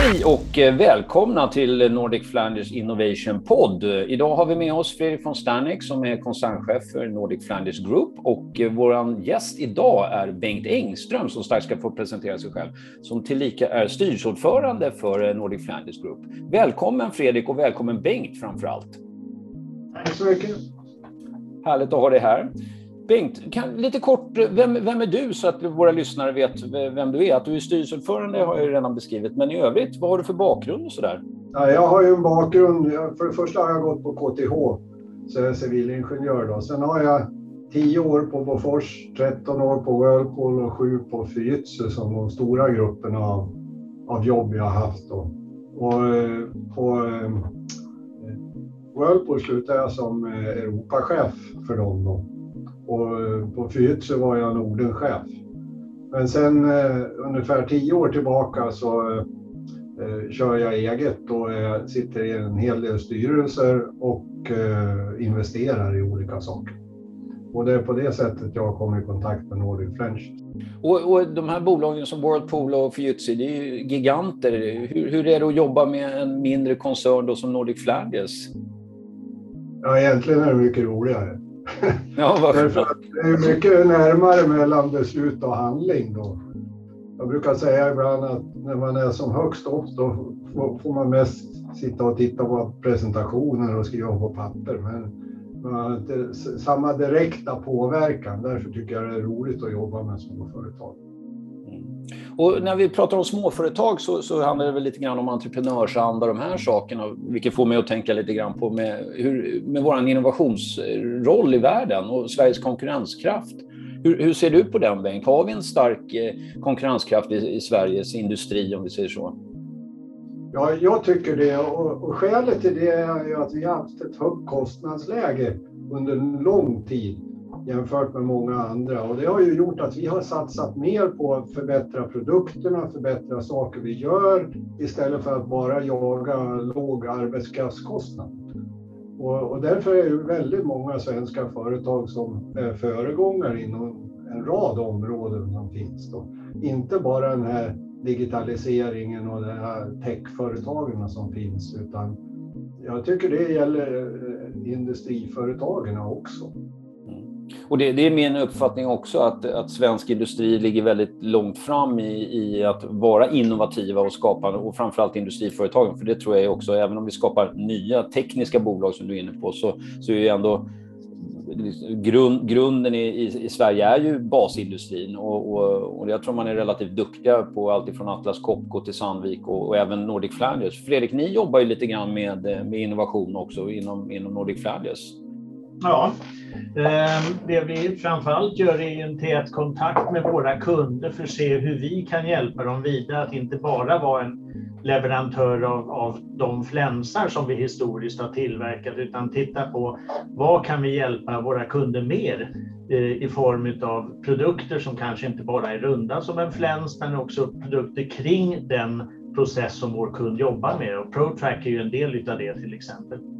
Hej och eh, välkomna till Nordic Flanders Innovation Pod. Idag har vi med oss Fredrik von Sterneck som är koncernchef för Nordic Flanders Group och eh, vår gäst idag är Bengt Engström som strax ska få presentera sig själv som tillika är styrelseordförande för eh, Nordic Flanders Group. Välkommen Fredrik och välkommen Bengt framför allt. Tack så mycket. Härligt att ha dig här. Bengt, kan, lite kort, vem, vem är du så att våra lyssnare vet vem du är? Att du är styrelseordförande har jag ju redan beskrivit, men i övrigt, vad har du för bakgrund och så där? Ja, jag har ju en bakgrund. För det första har jag gått på KTH, så jag är civilingenjör. Då. Sen har jag 10 år på Bofors, 13 år på Whirlpool och 7 på Fujitsu som de stora grupperna av, av jobb jag har haft. Då. Och eh, på eh, Whirlpool slutade jag som eh, Europachef för dem. Då. Och på Fujitsu var jag Nordenchef. Men sen eh, ungefär tio år tillbaka så eh, kör jag eget och jag sitter i en hel del styrelser och eh, investerar i olika saker. Och det är på det sättet jag kommit i kontakt med Nordic French. Och, och de här bolagen som Whirlpool och Fujitsu, det är ju giganter. Hur, hur är det att jobba med en mindre koncern då som Nordic Flanders? Ja, egentligen är det mycket roligare. Ja, att det är mycket närmare mellan beslut och handling då. Jag brukar säga ibland att när man är som högst upp då får man mest sitta och titta på presentationer och skriva på papper. Men man har inte samma direkta påverkan. Därför tycker jag det är roligt att jobba med småföretag. Och när vi pratar om småföretag så, så handlar det väl lite grann om entreprenörsanda och de här sakerna, vilket får mig att tänka lite grann på med, hur, med vår innovationsroll i världen och Sveriges konkurrenskraft. Hur, hur ser du på den, Bengt? Har vi en stark eh, konkurrenskraft i, i Sveriges industri, om vi säger så? Ja, jag tycker det. Och, och skälet till det är ju att vi har haft ett högt kostnadsläge under en lång tid jämfört med många andra. Och det har ju gjort att vi har satsat mer på att förbättra produkterna, förbättra saker vi gör istället för att bara jaga låg arbetskraftskostnad. Och, och därför är det väldigt många svenska företag som är föregångare inom en rad områden som finns. Då. Inte bara den här digitaliseringen och de här techföretagen som finns, utan jag tycker det gäller eh, industriföretagen också. Och det, det, är min uppfattning också att, att svensk industri ligger väldigt långt fram i, i att vara innovativa och skapande och framförallt industriföretagen. För det tror jag också, även om vi skapar nya tekniska bolag som du är inne på, så, så är ju ändå grund, grunden i, i, i, Sverige är ju basindustrin och, och, och, jag tror man är relativt duktiga på allt ifrån Atlas Copco till Sandvik och, och, även Nordic Flanders. Fredrik, ni jobbar ju lite grann med, med innovation också inom, inom Nordic Flanders. Ja, ehm, det vi framförallt gör är en tät kontakt med våra kunder för att se hur vi kan hjälpa dem vidare att inte bara vara en leverantör av, av de flänsar som vi historiskt har tillverkat utan titta på vad kan vi hjälpa våra kunder mer eh, i form av produkter som kanske inte bara är runda som en fläns men också produkter kring den process som vår kund jobbar med. Och ProTrack är ju en del av det till exempel.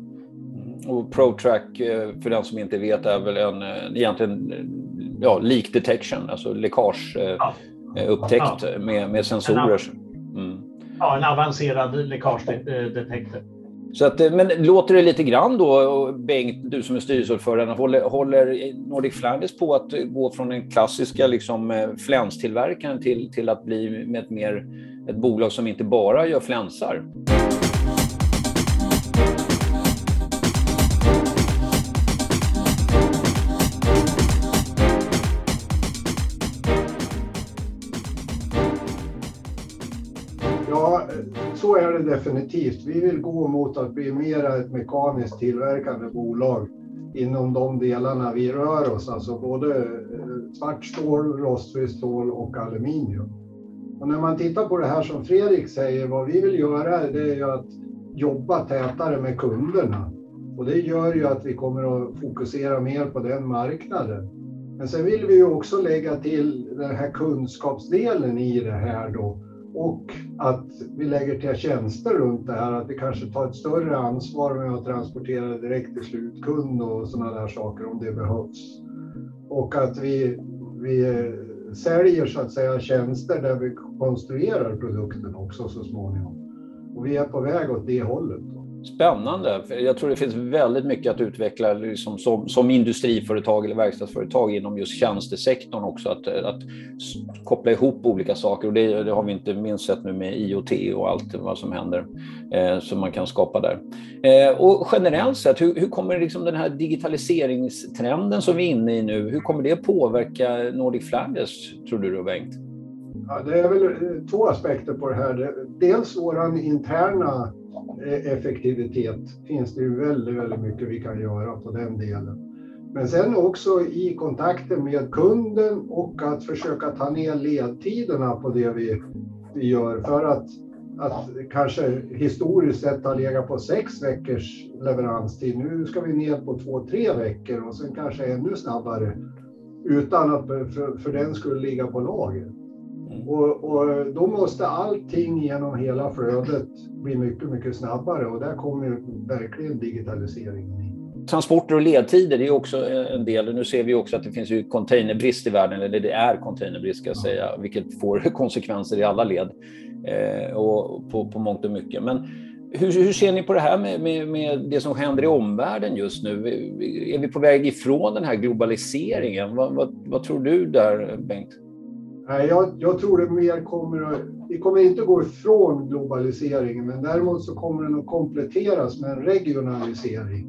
Och ProTrack, för den som inte vet, är väl en egentligen ja, leak detection, alltså läckageupptäckt ja. ja. med, med sensorer. Mm. Ja, en avancerad läckagedetektor. Så att, men låter det lite grann då, Bengt, du som är styrelseordförande, håller, håller Nordic Flanders på att gå från den klassiska liksom, flänstillverkaren till, till att bli med ett, mer, ett bolag som inte bara gör flänsar? Det definitivt. Vi vill gå mot att bli mer ett mekaniskt tillverkande bolag inom de delarna vi rör oss, alltså både eh, svart stål, rostfritt stål och aluminium. Och när man tittar på det här som Fredrik säger, vad vi vill göra det är ju att jobba tätare med kunderna. Och det gör ju att vi kommer att fokusera mer på den marknaden. Men sen vill vi ju också lägga till den här kunskapsdelen i det här då och att vi lägger till tjänster runt det här, att vi kanske tar ett större ansvar med att transportera direkt till slutkund och sådana där saker om det behövs. Och att vi, vi eh, säljer så att säga tjänster där vi konstruerar produkten också så småningom. Och vi är på väg åt det hållet. Spännande. Jag tror det finns väldigt mycket att utveckla liksom som, som industriföretag eller verkstadsföretag inom just tjänstesektorn också. Att, att koppla ihop olika saker och det, det, har vi inte minst sett nu med IoT och allt vad som händer eh, som man kan skapa där. Eh, och generellt sett, hur, hur kommer liksom den här digitaliseringstrenden som vi är inne i nu, hur kommer det påverka Nordic Flanders tror du då Bengt? Ja, det är väl eh, två aspekter på det här. Dels våran interna Eh, effektivitet finns det ju väldigt, väldigt mycket vi kan göra på den delen. Men sen också i kontakten med kunden och att försöka ta ner ledtiderna på det vi, vi gör för att, att kanske historiskt sett ha legat på sex veckors leveranstid. Nu ska vi ner på två, tre veckor och sen kanske ännu snabbare utan att för, för den skulle ligga på lager. Och, och, då måste allting genom hela flödet bli mycket, mycket snabbare och där kommer verkligen digitaliseringen in. Transporter och ledtider är också en del. Nu ser vi också att det finns ju containerbrist i världen, eller det är containerbrist ska jag säga, vilket får konsekvenser i alla led eh, och på, på mångt och mycket. Men hur, hur, ser ni på det här med, med, med, det som händer i omvärlden just nu? Är vi på väg ifrån den här globaliseringen? Vad, vad, vad tror du där, Bengt? Nej, jag, jag, tror det mer kommer att... Vi kommer inte gå ifrån globaliseringen, men däremot så kommer den att kompletteras med en regionalisering.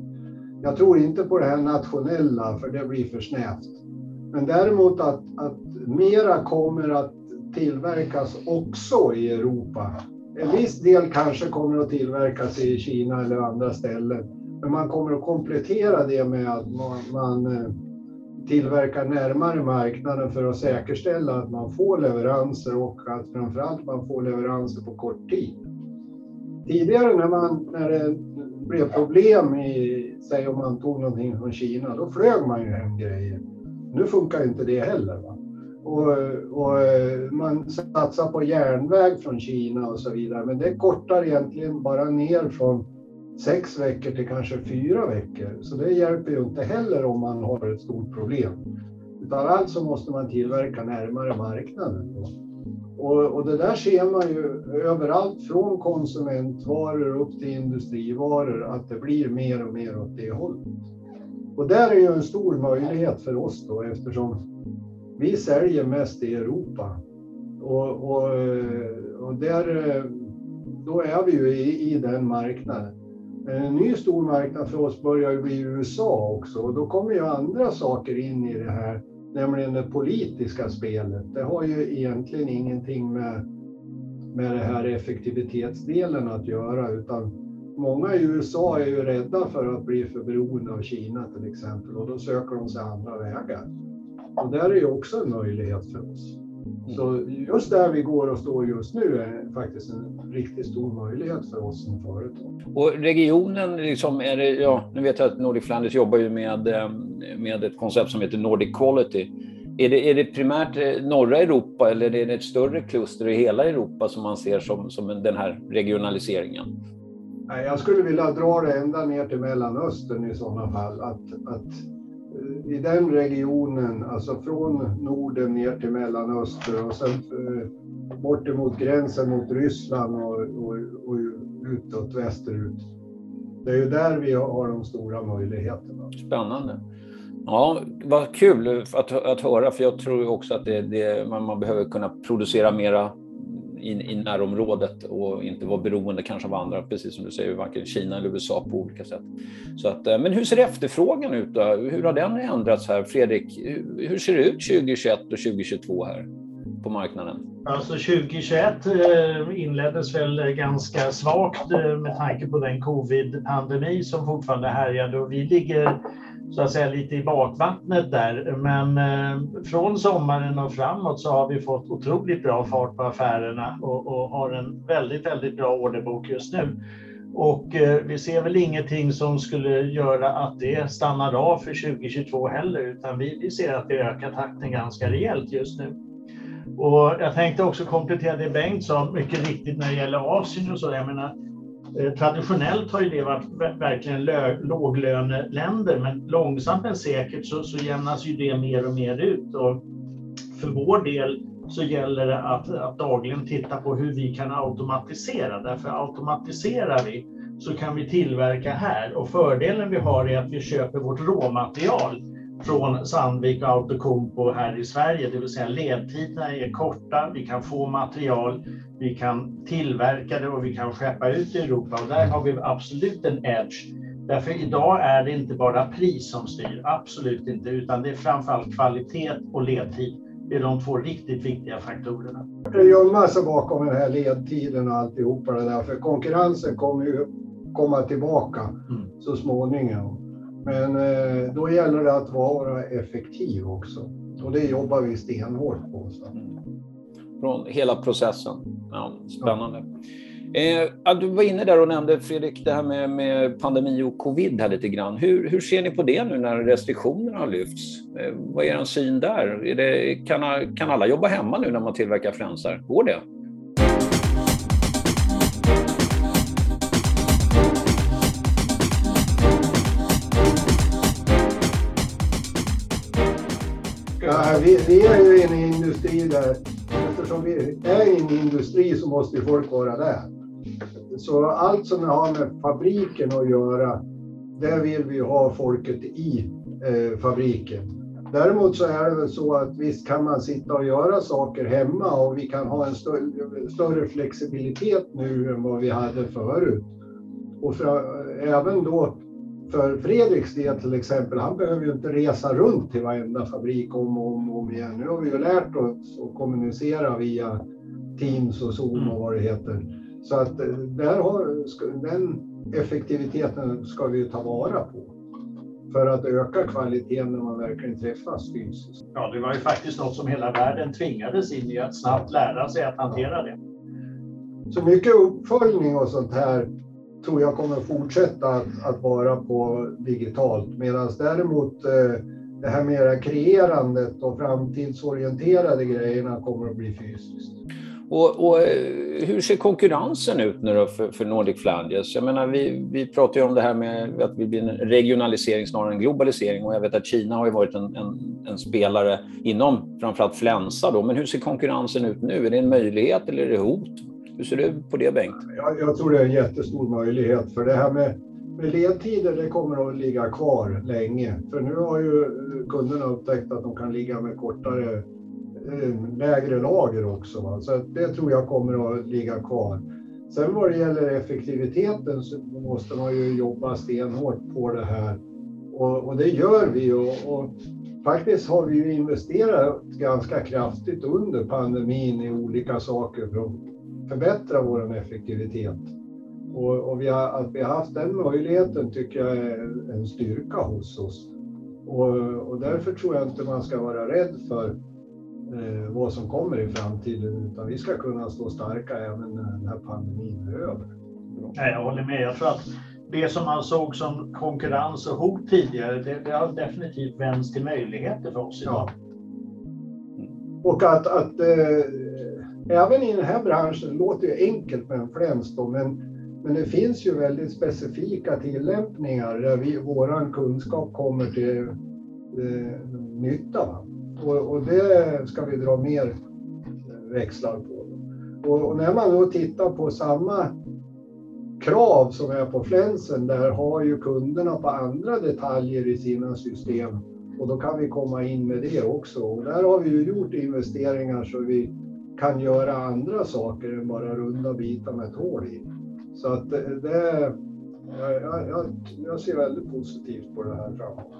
Jag tror inte på det här nationella, för det blir för snävt. Men däremot att, att mera kommer att tillverkas också i Europa. En viss del kanske kommer att tillverkas i Kina eller andra ställen. Men man kommer att komplettera det med att man, man eh, tillverkar tillverka närmare marknaden för att säkerställa att man får leveranser och att framförallt man får leveranser på kort tid. Tidigare när, man, när det blev problem i, säg om man tog någonting från Kina, då flög man ju hem grejer. Nu funkar inte det heller. Va? Och, och, man satsar på järnväg från Kina och så vidare, men det kortar egentligen bara ner från sex veckor till kanske fyra veckor. Så det hjälper ju inte heller om man har ett stort problem. Utan alltså måste man tillverka närmare marknaden. Och, och, det där ser man ju överallt från konsumentvaror upp till industrivaror att det blir mer och mer åt det hållet. Och där är ju en stor möjlighet för oss då eftersom vi säljer mest i Europa. Och, och, och där, då är vi ju i, i den marknaden. En ny stor marknad för oss börjar ju bli USA också och då kommer ju andra saker in i det här, nämligen det politiska spelet. Det har ju egentligen ingenting med, med det här effektivitetsdelen att göra utan många i USA är ju rädda för att bli för beroende av Kina till exempel och då söker de sig andra vägar. Och där är ju också en möjlighet för oss. Så just där vi går och står just nu är faktiskt en riktigt stor möjlighet för oss som företag. Och regionen, liksom är det, ja, nu vet jag att Nordic Flanders jobbar ju med, eh, med ett koncept som heter Nordic Quality. Är det, är det primärt eh, norra Europa eller är det ett större kluster i hela Europa som man ser som, som den här regionaliseringen? Jag skulle vilja dra det ända ner till Mellanöstern i sådana fall. Att, att i den regionen, alltså från Norden ner till Mellanöstern och sen eh, bort emot gränsen mot Ryssland och, och, och utåt västerut. Det är ju där vi har de stora möjligheterna. Spännande. Ja, vad kul att, att höra, för jag tror också att det, det, man, man behöver kunna producera mera i, i närområdet och inte vara beroende kanske av andra, precis som du säger, varken Kina eller USA på olika sätt. Så att, eh, men hur ser efterfrågan ut då? Hur har den ändrats här? Fredrik, hur ser det ut 2021 och 2022 här på marknaden? Alltså 2021 eh, inleddes väl ganska svagt eh, med tanke på den covid-pandemi som fortfarande härjade och vi ligger så att säga lite i bakvattnet där. Men eh, från sommaren och framåt så har vi fått otroligt bra fart på affärerna och, och har en väldigt, väldigt bra orderbok just nu. Och eh, vi ser väl ingenting som skulle göra att det stannar av för 2022 heller, utan vi, vi ser att det ökar takten ganska rejält just nu. Och jag tänkte också komplettera det Bengt sa, mycket riktigt när det gäller Asien och så. Jag menar, eh, traditionellt har ju det varit verkligen låglöneländer, men långsamt men säkert så, så jämnas ju det mer och mer ut. Och för vår del så gäller det att, att dagligen titta på hur vi kan automatisera. Därför automatiserar vi så kan vi tillverka här och fördelen vi har är att vi köper vårt råmaterial från Sandvik och Outokumpu här i Sverige, det vill säga ledtiderna är korta, vi kan få material, vi kan tillverka det och vi kan skeppa ut i Europa och där har vi absolut en edge. Därför idag är det inte bara pris som styr, absolut inte, utan det är framförallt kvalitet och ledtid. Det är de två riktigt viktiga faktorerna. Det gömma sig bakom den här ledtiden och alltihopa det där, för konkurrensen kommer ju komma tillbaka mm. så småningom. Men eh, då gäller det att vara effektiv också. Och det jobbar vi stenhårt på. Så. Mm. Från hela processen. Ja, spännande. Eh, ja. Eh, du var inne där och nämnde, Fredrik, det här med, med pandemi och covid här lite grann. Hur, hur ser ni på det nu när restriktionerna har lyfts? Eh, vad är er syn där? Är det, kan, kan alla jobba hemma nu när man tillverkar flänsar? Går det? Vi, vi är ju i en industri där, eftersom vi är i en industri så måste ju folk vara där. Så allt som har med fabriken att göra, där vill vi ha folket i eh, fabriken. Däremot så är det väl så att visst kan man sitta och göra saker hemma och vi kan ha en större, större flexibilitet nu än vad vi hade förut. Och för, även då för Fredriks del till exempel, han behöver ju inte resa runt till varenda fabrik om och om, om igen. Nu har vi ju lärt oss att kommunicera via Teams och Zoom och vad det heter. Så att eh, där har, den effektiviteten ska vi ta vara på för att öka kvaliteten när man verkligen träffas fysiskt. Ja, det var ju faktiskt något som hela världen tvingades in i, att snabbt lära sig att hantera det. Så mycket uppföljning och sånt här tror jag kommer fortsätta att, att vara på digitalt, medan däremot eh, det här mera kreerandet och framtidsorienterade grejerna kommer att bli fysiskt. Och, och, eh, hur ser konkurrensen ut nu för, för Nordic Flanders? Jag menar, vi, vi pratar ju om det här med att vi blir en regionalisering snarare än globalisering och jag vet att Kina har ju varit en, en, en spelare inom framförallt Flensa då. Men hur ser konkurrensen ut nu? Är det en möjlighet eller är det hot? Hur ser du på det Bengt? Jag, jag tror det är en jättestor möjlighet för det här med, med ledtider det kommer att ligga kvar länge. För nu har ju eh, kunderna upptäckt att de kan ligga med kortare eh, lägre lager också. Va? Så det tror jag kommer att ligga kvar. Sen vad det gäller effektiviteten så måste man ju jobba stenhårt på det här. Och, och det gör vi och, och, faktiskt har vi ju investerat ganska kraftigt under pandemin i olika saker för att förbättra vår effektivitet. Och, och vi har, att vi har haft den möjligheten tycker jag är en styrka hos oss. Och, och därför tror jag inte man ska vara rädd för eh, vad som kommer i framtiden, utan vi ska kunna stå starka även när den här pandemin är över. Nej, jag håller med. Jag tror att det som man såg som konkurrens och hot tidigare, det, det har definitivt vänts till möjligheter för oss idag. Ja. Och att, att eh, även i den här branschen, det låter ju enkelt med en fläns då, men, men det finns ju väldigt specifika tillämpningar där vi, våran kunskap kommer till eh, nytta. Och, och, det ska vi dra mer eh, växlar på. Och, och, när man då tittar på samma krav som är på flänsen, där har ju kunderna på andra detaljer i sina system och då kan vi komma in med det också. Och där har vi ju gjort investeringar så vi kan göra andra saker än bara runda bitar med ett hål i. Så att det, jag, jag, jag ser väldigt positivt på det här framåt.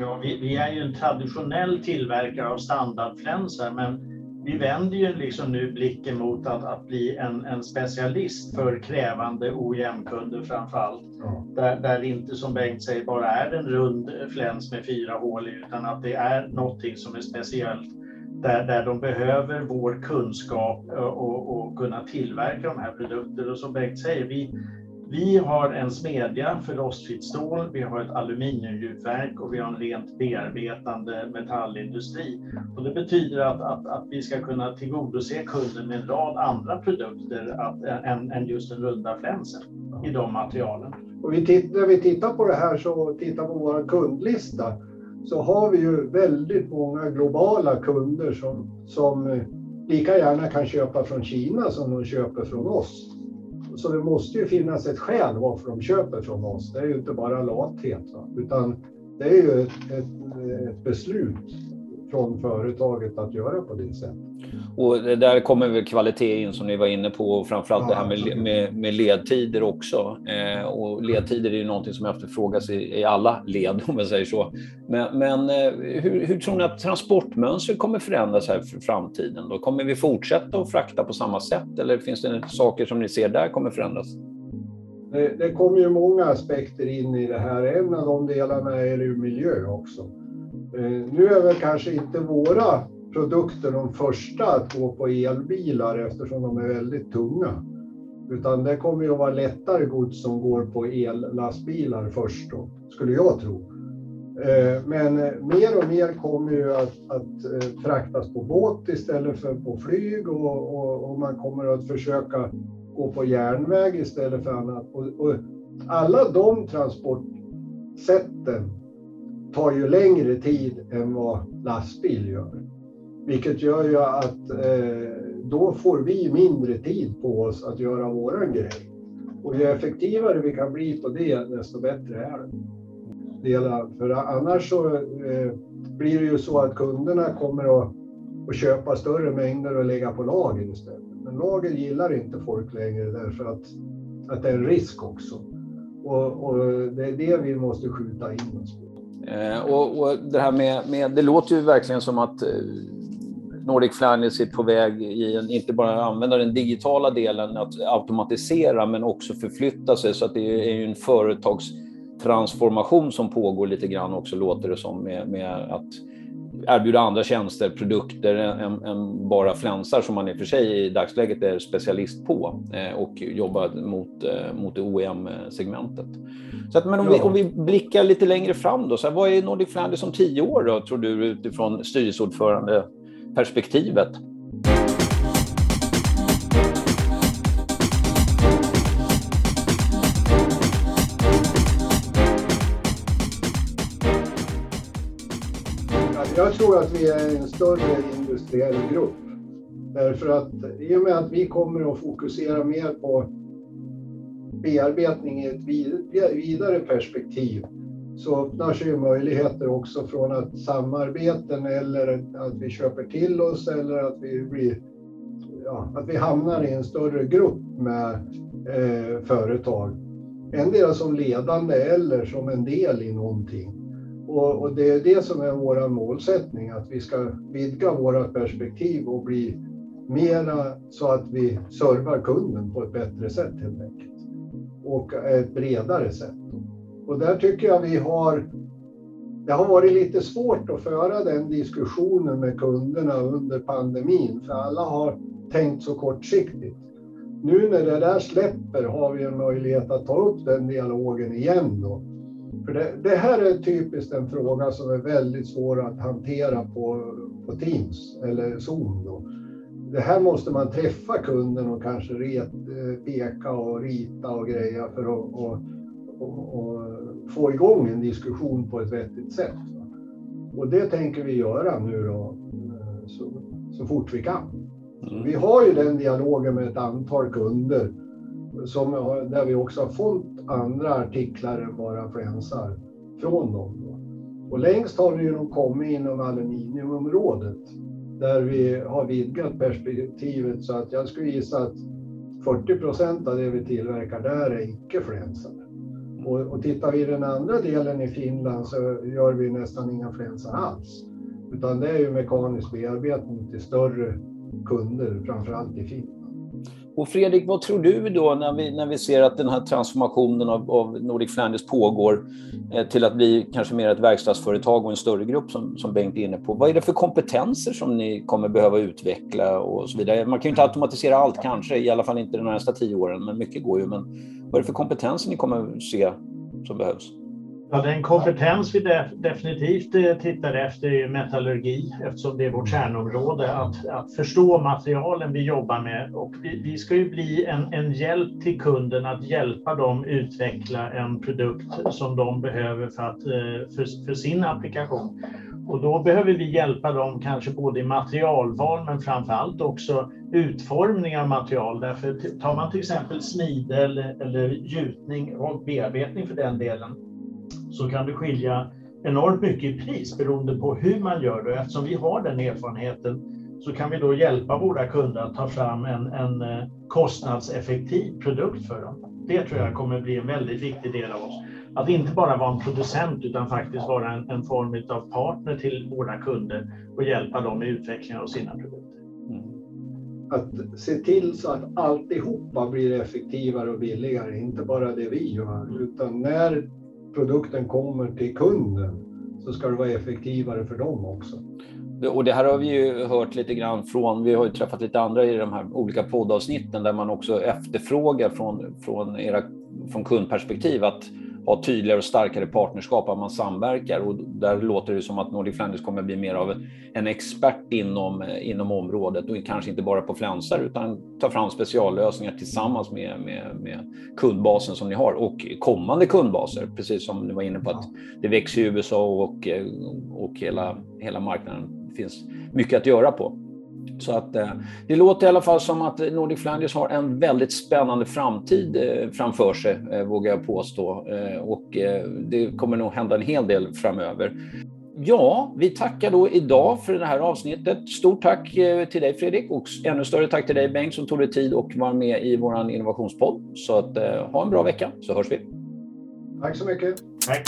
Ja, vi, vi, är ju en traditionell tillverkare av standardflänsar, men vi vänder ju liksom nu blicken mot att, att bli en, en specialist för krävande OEM-kunder framför allt. Ja. Där, där det inte som Bengt säger bara är en rund fläns med fyra hål utan att det är någonting som är speciellt. Där, där de behöver vår kunskap eh, och, och kunna tillverka de här produkterna. Och som Bengt säger, vi, Vi har en smedja för rostfritt stål, vi har ett aluminiumgjutverk och vi har en rent bearbetande metallindustri. Och det betyder att, att, att vi ska kunna tillgodose kunden med en rad andra produkter att, eh, än, än just den runda flänsen i de materialen. Och vi titt, när vi tittar på det här så tittar på vår kundlista så har vi ju väldigt många globala kunder som, som eh, lika gärna kan köpa från Kina som de köper från oss. Så det måste ju finnas ett skäl varför de köper från oss. Det är ju inte bara lathet, va? utan det är ju ett, ett, ett beslut från företaget att göra på det sättet. Och där kommer väl kvalitet in som ni var inne på och framförallt ja, det här med, med, med ledtider också. Eh, och ledtider är ju någonting som efterfrågas i, i alla led om man säger så. Men, men eh, hur, hur, tror ni att transportmönstret kommer förändras här för framtiden? Då? Kommer vi fortsätta att frakta på samma sätt eller finns det saker som ni ser där kommer förändras? Det, det kommer ju många aspekter in i det här. En av de delarna är ju miljö också. Eh, nu är väl kanske inte våra produkter de första att gå på elbilar eftersom de är väldigt tunga. Utan det kommer ju att vara lättare gods som går på ellastbilar först då, skulle jag tro. Eh, men mer och mer kommer ju att, att eh, fraktas på båt istället för på flyg och, och, och, man kommer att försöka gå på järnväg istället för annat. Och, och alla de transportsätten tar ju längre tid än vad lastbil gör. Vilket gör ju att eh, då får vi mindre tid på oss att göra våran grej. Och ju effektivare vi kan bli på det, desto bättre är det. Dela, för annars så eh, blir det ju så att kunderna kommer att, att köpa större mängder och lägga på lager istället. Men lager gillar inte folk längre därför att, att det är en risk också. Och, och det är det vi måste skjuta in oss på. Eh, och, och, det här med, med, det låter ju verkligen som att eh, Nordic Flanders är på väg i en, inte bara använda den digitala delen att automatisera men också förflytta sig. Så att det är ju en företagstransformation som pågår lite grann också låter det som med, med att erbjuda andra tjänster, produkter än, än, bara flänsar som man i och för sig i dagsläget är specialist på eh, och jobbar mot, eh, mot det OEM-segmentet. Så att, men om, vi, om vi blickar lite längre fram då, så här, vad är Nordic Flanders om tio år då, tror du utifrån styrelseordförande perspektivet. Jag tror att vi är en större industriell grupp. Därför att i och med att vi kommer att fokusera mer på bearbetning i ett vidare perspektiv så öppnar sig ju möjligheter också från att samarbeten eller att vi köper till oss eller att vi, blir, ja, att vi hamnar i en större grupp med eh, företag. Endera som ledande eller som en del i någonting. Och, och det är det som är vår målsättning, att vi ska vidga våra perspektiv och bli mera så att vi servar kunden på ett bättre sätt helt enkelt. Och ett bredare sätt. Och där tycker jag vi har det har varit lite svårt att föra den diskussionen med kunderna under pandemin, för alla har tänkt så kortsiktigt. Nu när det där släpper har vi en möjlighet att ta upp den dialogen igen. Då. För det, det här är typiskt en fråga som är väldigt svår att hantera på, på Teams eller Zoom. Då. Det här måste man träffa kunden och kanske ret, eh, peka och rita och greja för att och, och, och få igång en diskussion på ett vettigt sätt. Och det tänker vi göra nu då, eh, så, så fort vi kan. Mm. Vi har ju den dialogen med ett antal kunder som, där vi också har fått andra artiklar än bara flänsar från dem. Då. Och längst har vi ju nog kommit inom aluminiumområdet där vi har vidgat perspektivet så att jag skulle gissa att 40 procent av det vi tillverkar där är icke flänsade. Och, och tittar vi i den andra delen i Finland så gör vi nästan inga flänsar alls. Utan det är ju mekanisk bearbetning till större kunder, framförallt i Finland. Och Fredrik, vad tror du då när vi, när vi ser att den här transformationen av, av Nordic Flanders pågår eh, till att bli kanske mer ett verkstadsföretag och en större grupp som, som Bengt är inne på. Vad är det för kompetenser som ni kommer behöva utveckla och så vidare? Man kan ju inte automatisera allt kanske, i alla fall inte de närmaste tio åren, men mycket går ju. Men vad är det för kompetenser ni kommer se som behövs? Ja, den kompetens vi definitivt eh, tittar efter är metallurgi eftersom det är vårt kärnområde. Att, att förstå materialen vi jobbar med och vi, vi ska ju bli en, en, hjälp till kunden att hjälpa dem utveckla en produkt som de behöver för, att, eh, för, för sin applikation. Och då behöver vi hjälpa dem kanske både i materialval men framför allt också utformning av material. Därför tar man till exempel smide eller, eller gjutning och bearbetning för den delen så kan det skilja enormt mycket i pris beroende på hur man gör det. Eftersom vi har den erfarenheten så kan vi då hjälpa våra kunder att ta fram en, en eh, kostnadseffektiv produkt för dem. Det tror jag kommer bli en väldigt viktig del av oss. Att inte bara vara en producent utan faktiskt vara en, en form av partner till våra kunder och hjälpa dem i utvecklingen av sina produkter. Mm. Att se till så att alltihopa blir effektivare och billigare, inte bara det vi gör, utan när produkten kommer till kunden så ska det vara effektivare för dem också. Och det här har vi ju hört lite grann från, vi har ju träffat lite andra i de här olika poddavsnitten där man också efterfrågar från, från, era, från kundperspektiv att ha tydligare och starkare partnerskap, att man samverkar. Och där låter det som att Nordic Flanders kommer bli mer av en expert inom, eh, inom området och kanske inte bara på flänsar utan ta fram speciallösningar tillsammans med, med, med kundbasen som ni har och kommande kundbaser, precis som ni var inne på att det växer i USA och, eh, och hela, hela marknaden. Det finns mycket att göra på. Så att, eh, det låter i alla fall som att Nordic Flanders har en väldigt spännande framtid eh, framför sig, eh, vågar jag påstå. Och det kommer nog hända en hel del framöver. Ja, vi tackar då idag för det här avsnittet. Stort tack till dig Fredrik och ännu större tack till dig Bengt som tog dig tid och var med i vår innovationspodd. Så att, ha en bra vecka så hörs vi. Tack så mycket. Tack.